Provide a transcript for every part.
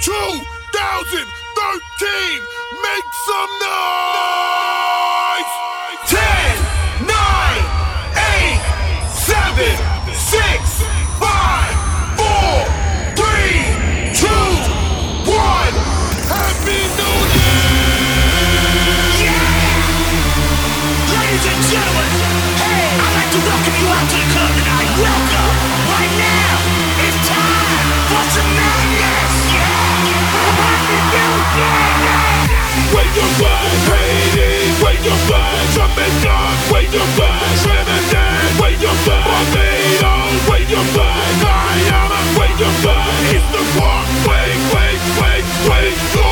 2013. Make some noise! your flags up and down, Wait your flags, and down, Wait your flag. Barbados, oh, Wait your flag. Guyana, wait your flag. It's the park, wait, wait, wait, wait.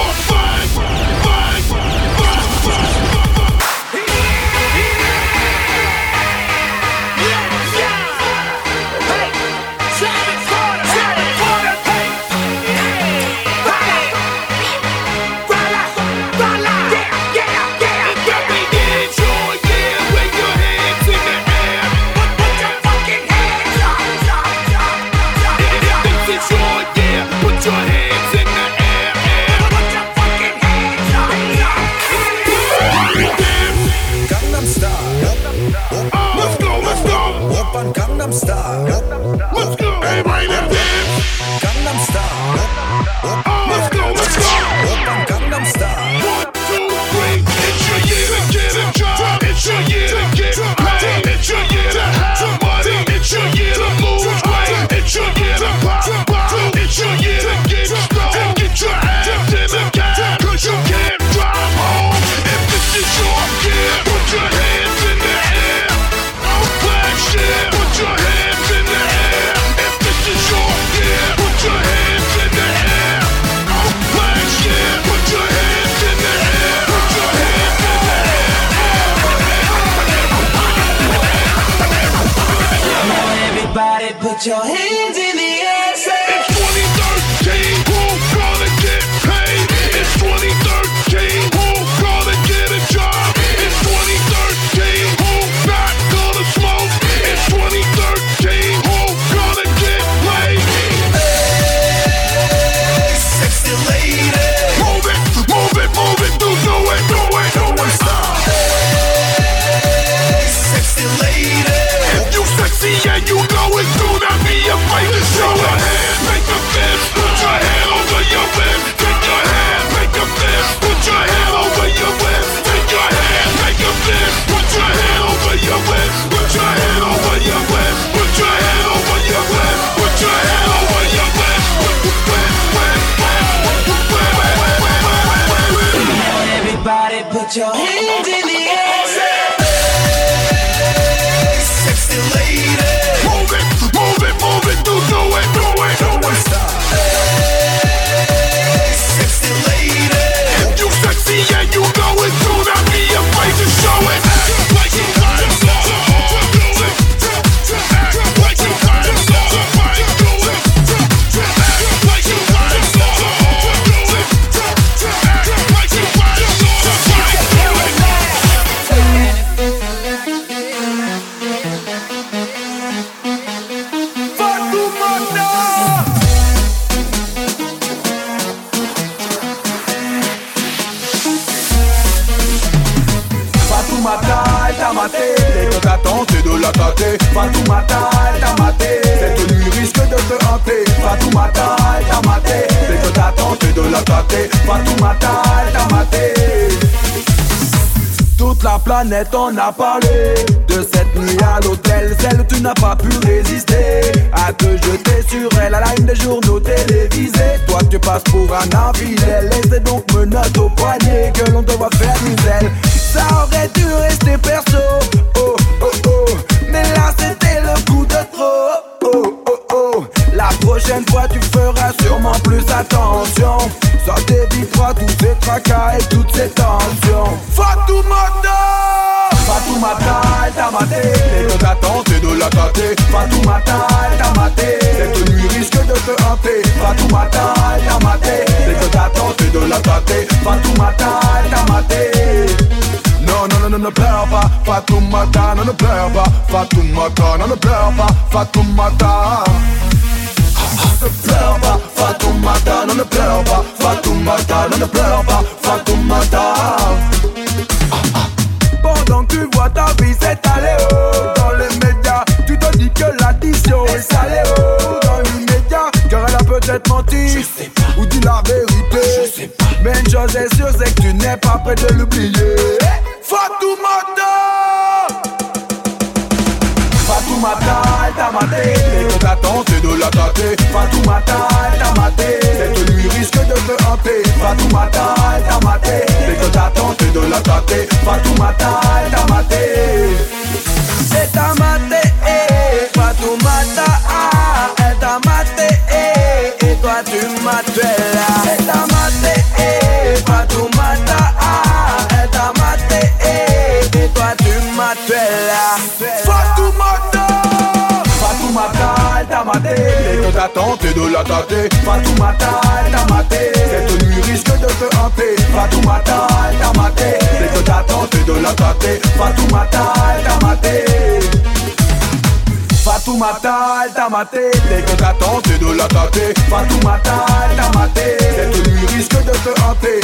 your planète, on a parlé. Fatoumata Non ne pleure pas Fatoumata ne pleure pas, non ne pleure pas, Fatoumata, non ne pleure pas, Fatoumata. Pendant que tu vois ta vie s'étaler, oh, dans les médias, tu te dis que l'addition est salée, oh, dans les médias, car elle a peut-être menti, je sais pas. ou dit la vérité, je sais pas. mais une chose est sûre, c'est que tu n'es pas prêt de l'oublier. Tenté de la tâter Fatoumata, elle t'a maté. Cette nuit risque de te hanter. Fatoumata, elle t'a maté. Et que t'as tenté de la tâter Fatoumata, elle t'a maté. Elle t'a maté, eh, Fatoumata ah, Elle t'a maté, eh, et toi tu m'appelles là. Elle maté. Et que t'as tenté de la tâter Fatoumata, elle t'a maté. Cette nuit risque de te hanter. Fatoumata, elle t'a maté. Et que t'as tenté de la tâter Fatoumata, elle t'a maté. Fatoumata, elle t'a maté. Dès que t'as tenté de la tâter Fatoumata, elle t'a maté. Cette nuit risque de te hanter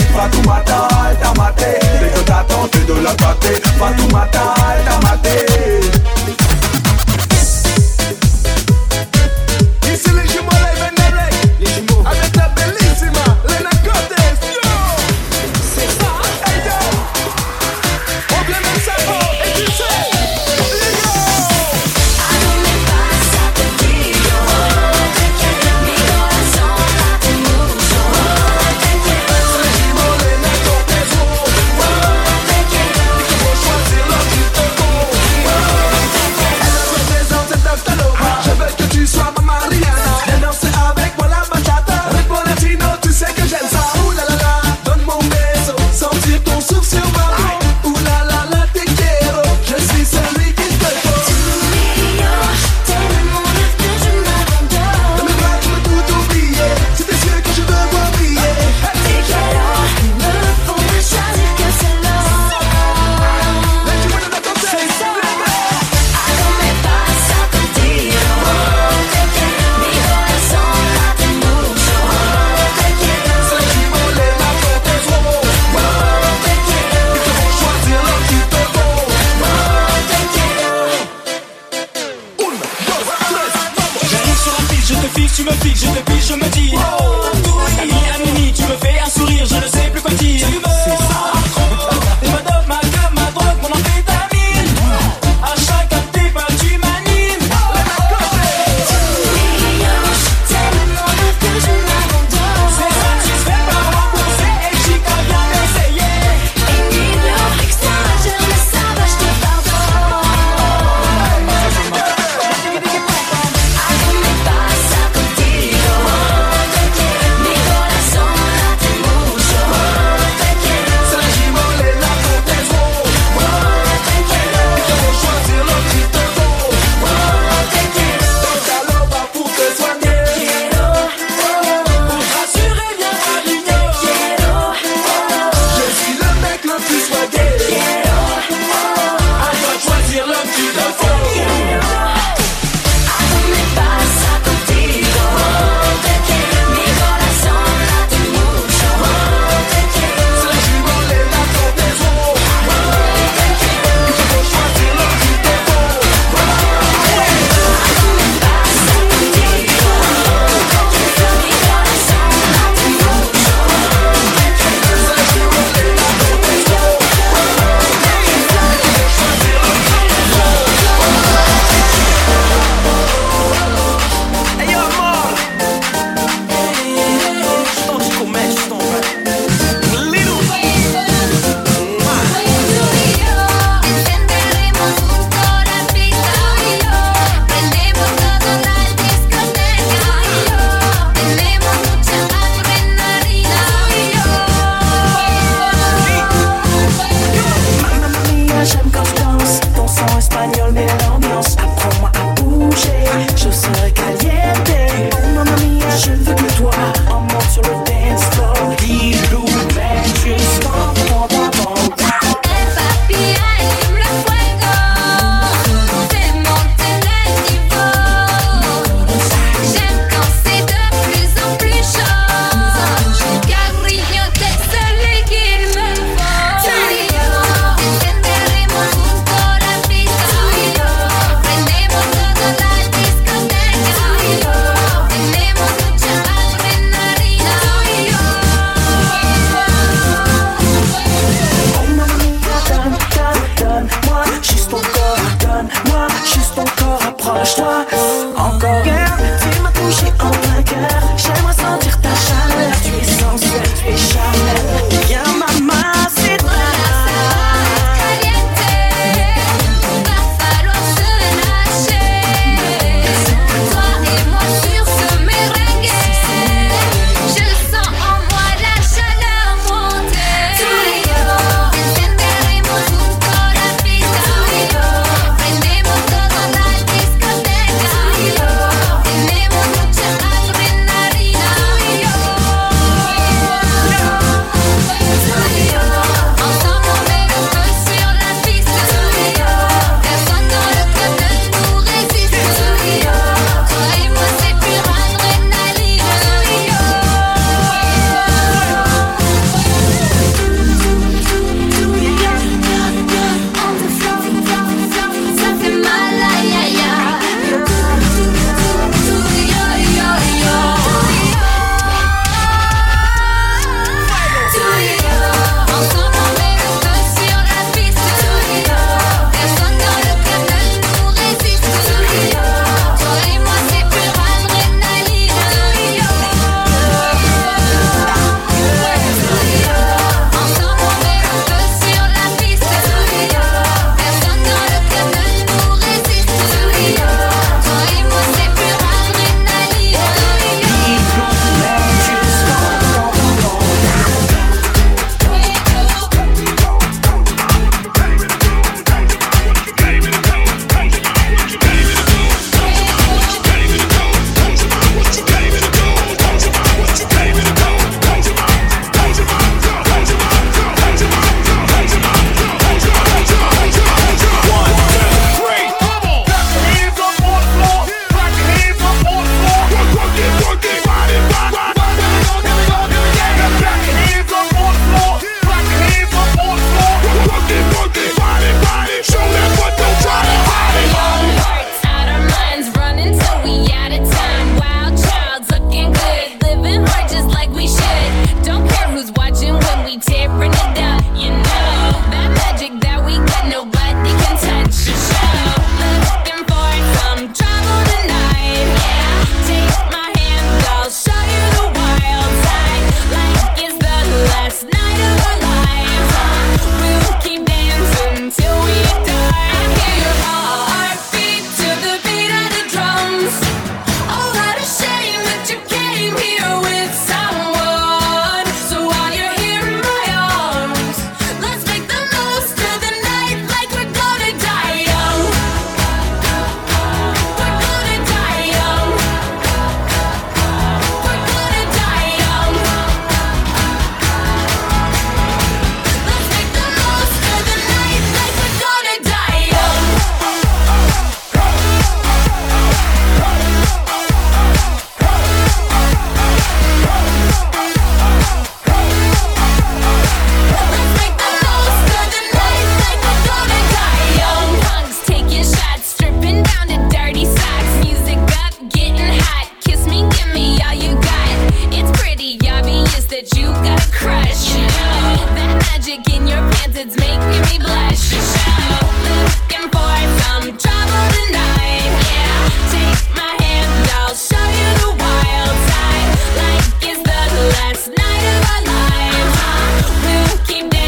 決め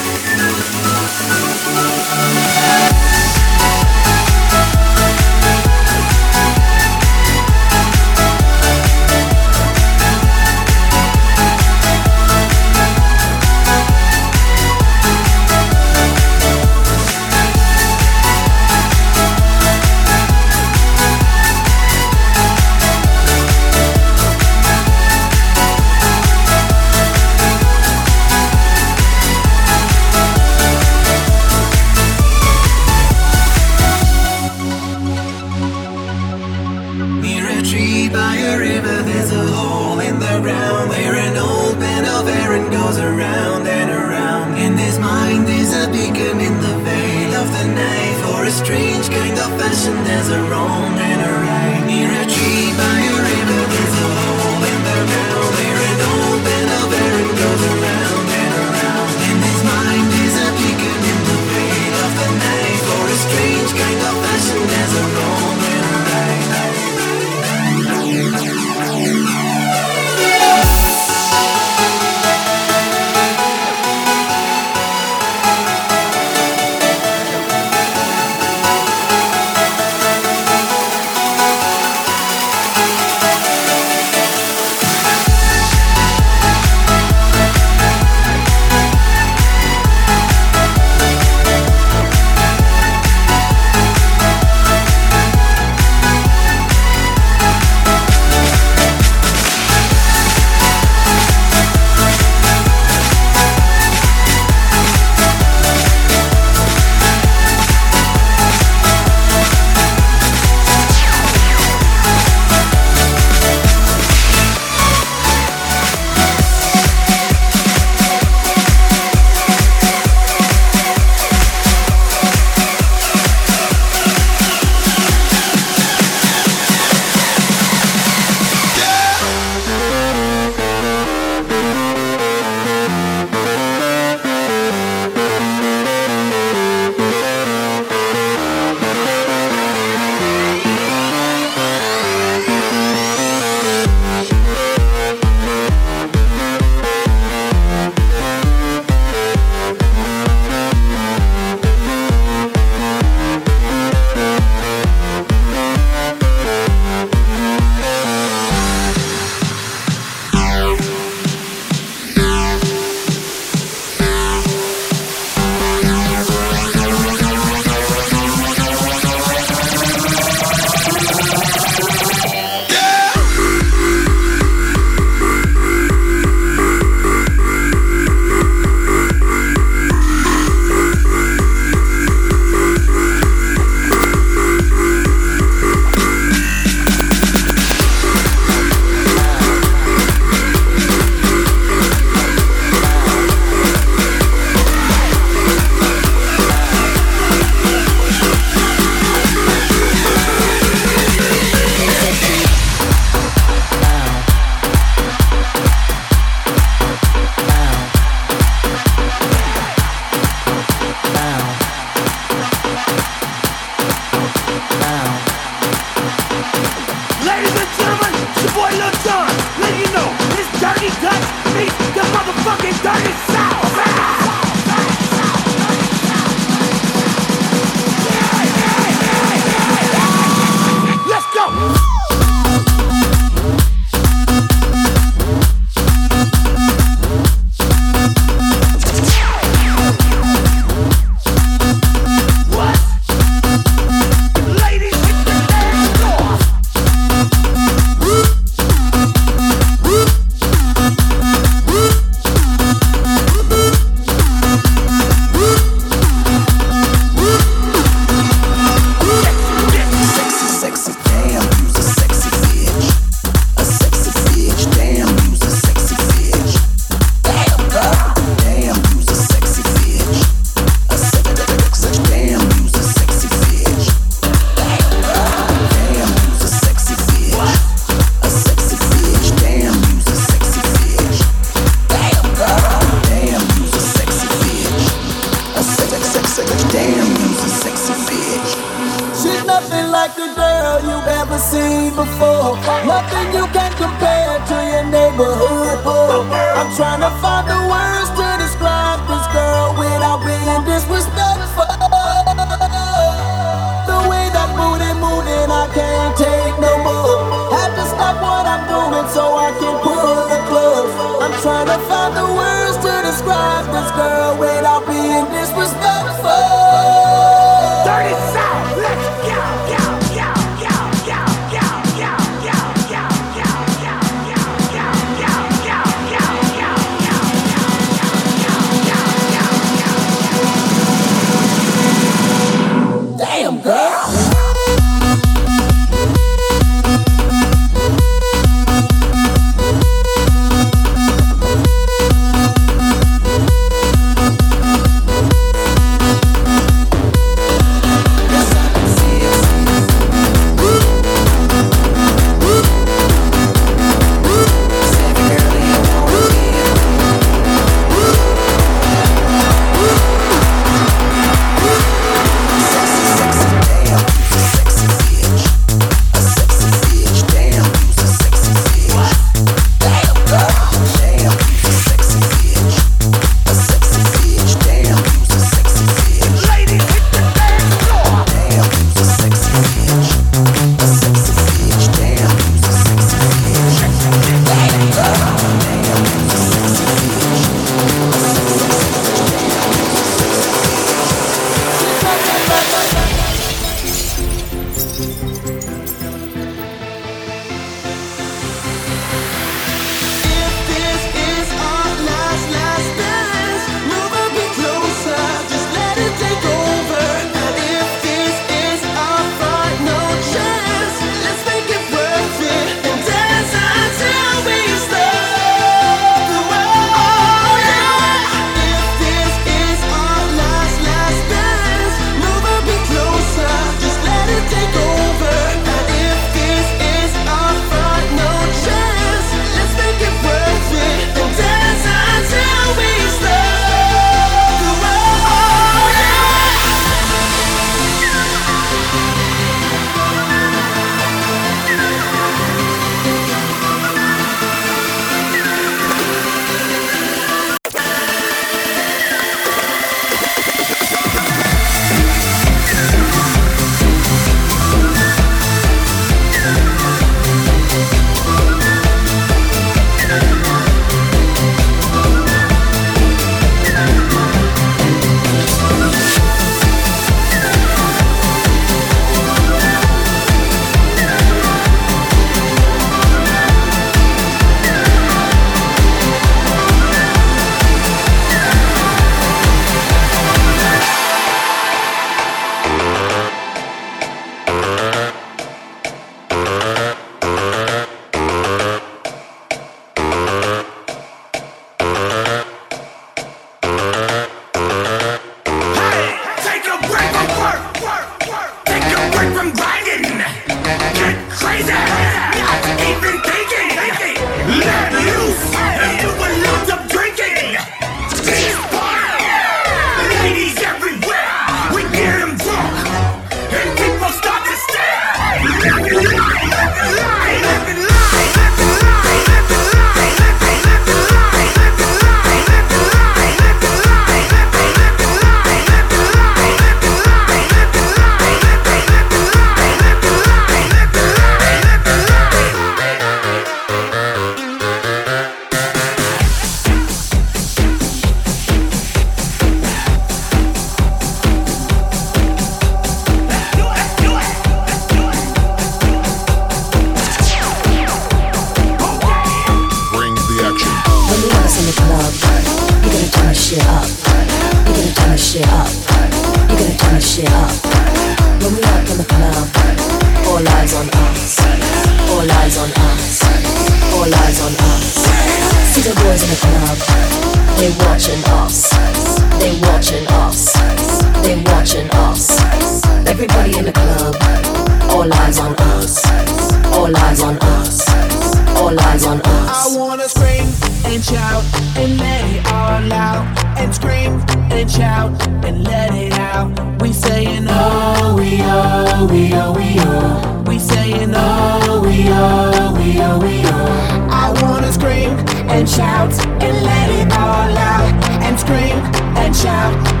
and shout and let it all out and scream and shout.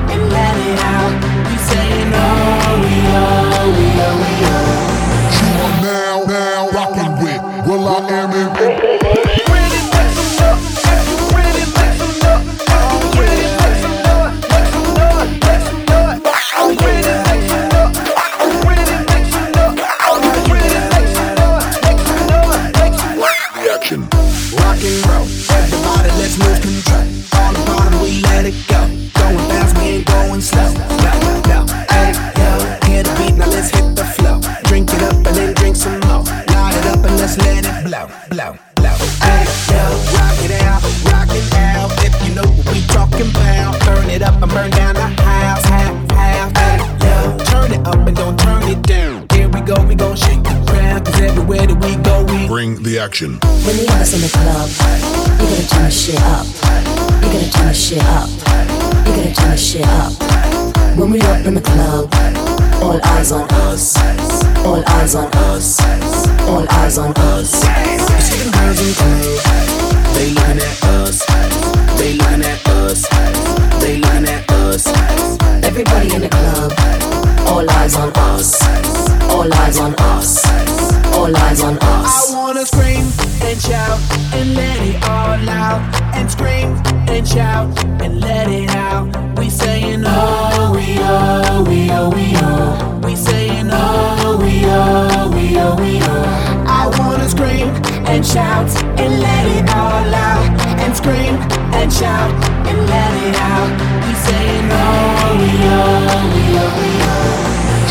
and shout and let it all out and scream and shout and let it out. We saying oh we oh we oh we oh. We saying oh we oh we oh we oh. I wanna scream and shout and let it all out and scream and shout and let it out. We saying oh we oh we oh we oh.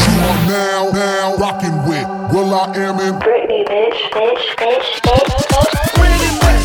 You are now will I am in Britney, bitch, bitch, bitch, bitch, bitch. Britney, bitch.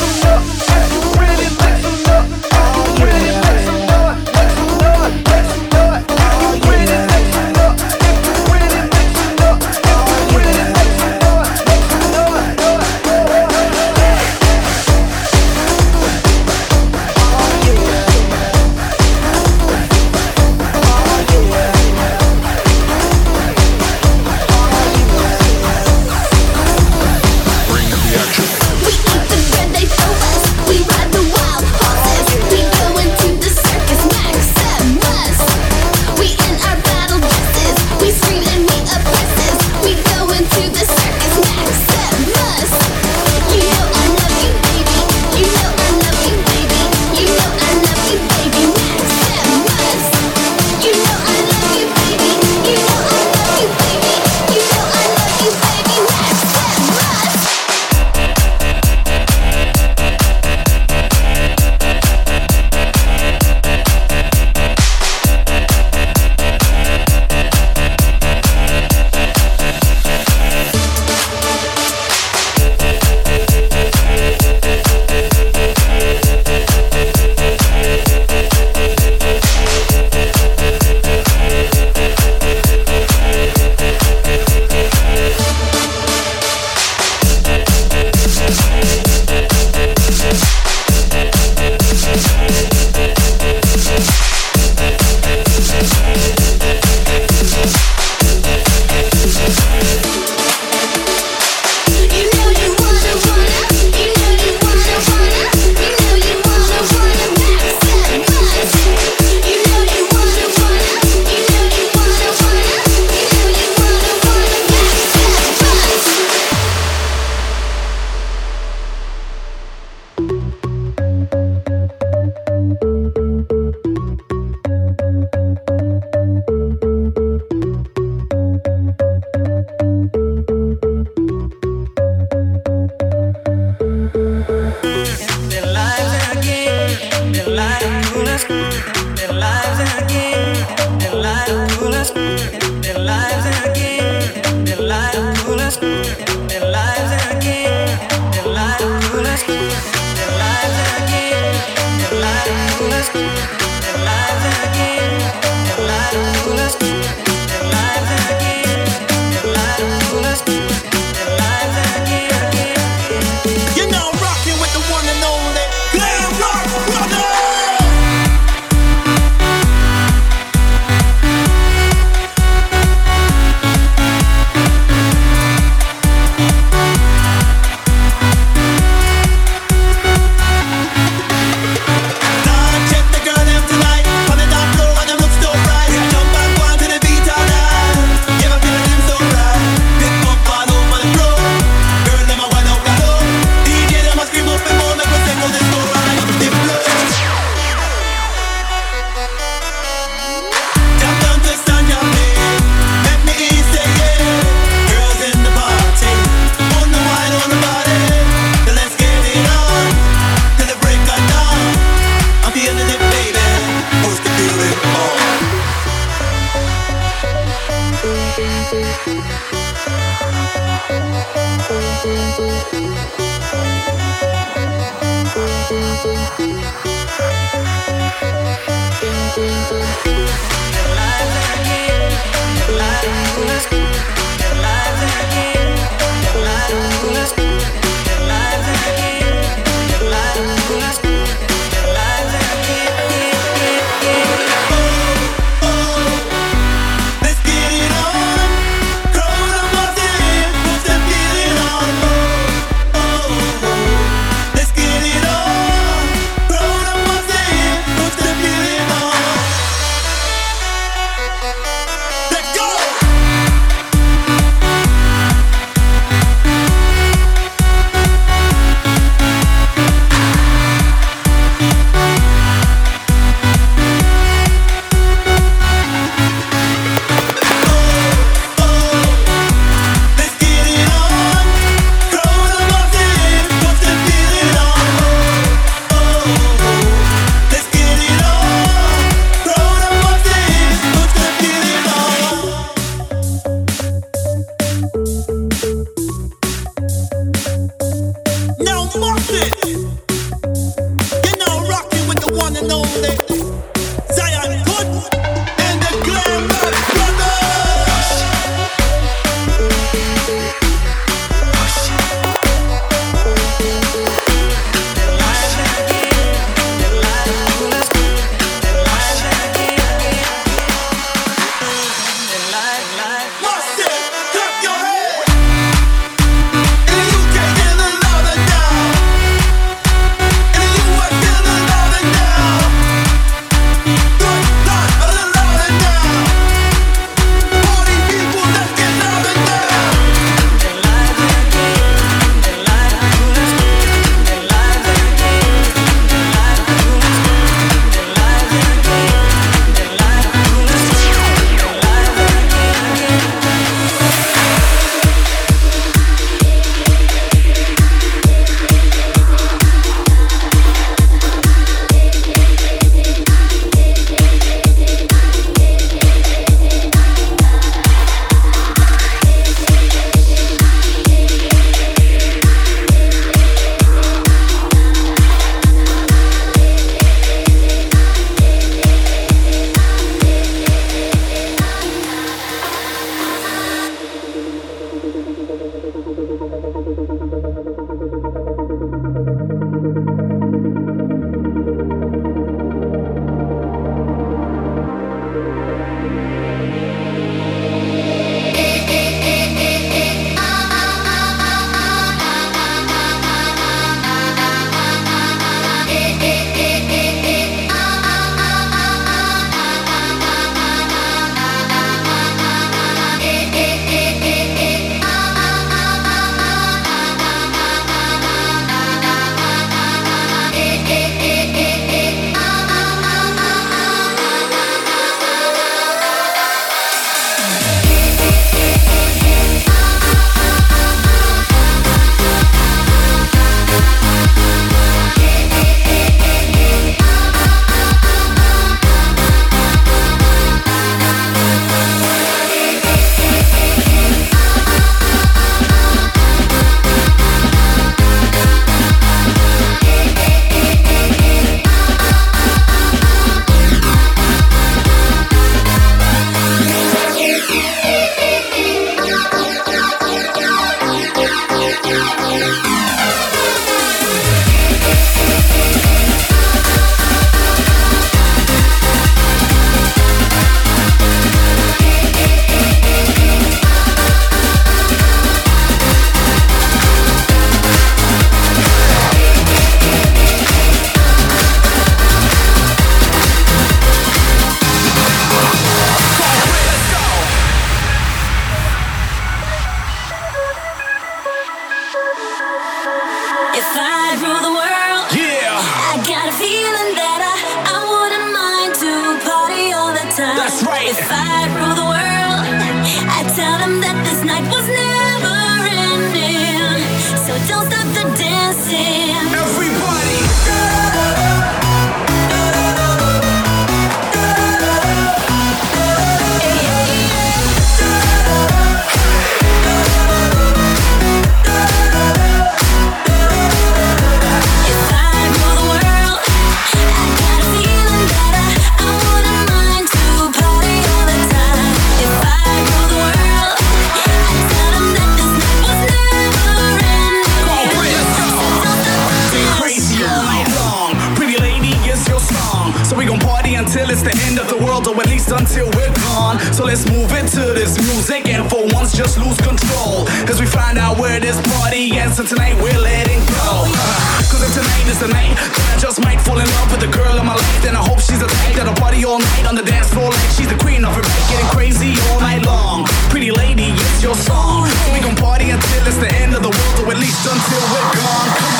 the end of the world, or at least until we're gone. So let's move into this music and for once just lose control. As we find out where this party ends, and tonight we're letting go. Cause if tonight is the night, then I just might fall in love with the girl of my life. Then I hope she's a type that'll party all night on the dance floor like she's the queen of her bed, getting crazy all night long. Pretty lady, it's your song. We gon' party until it's the end of the world, or at least until we're gone.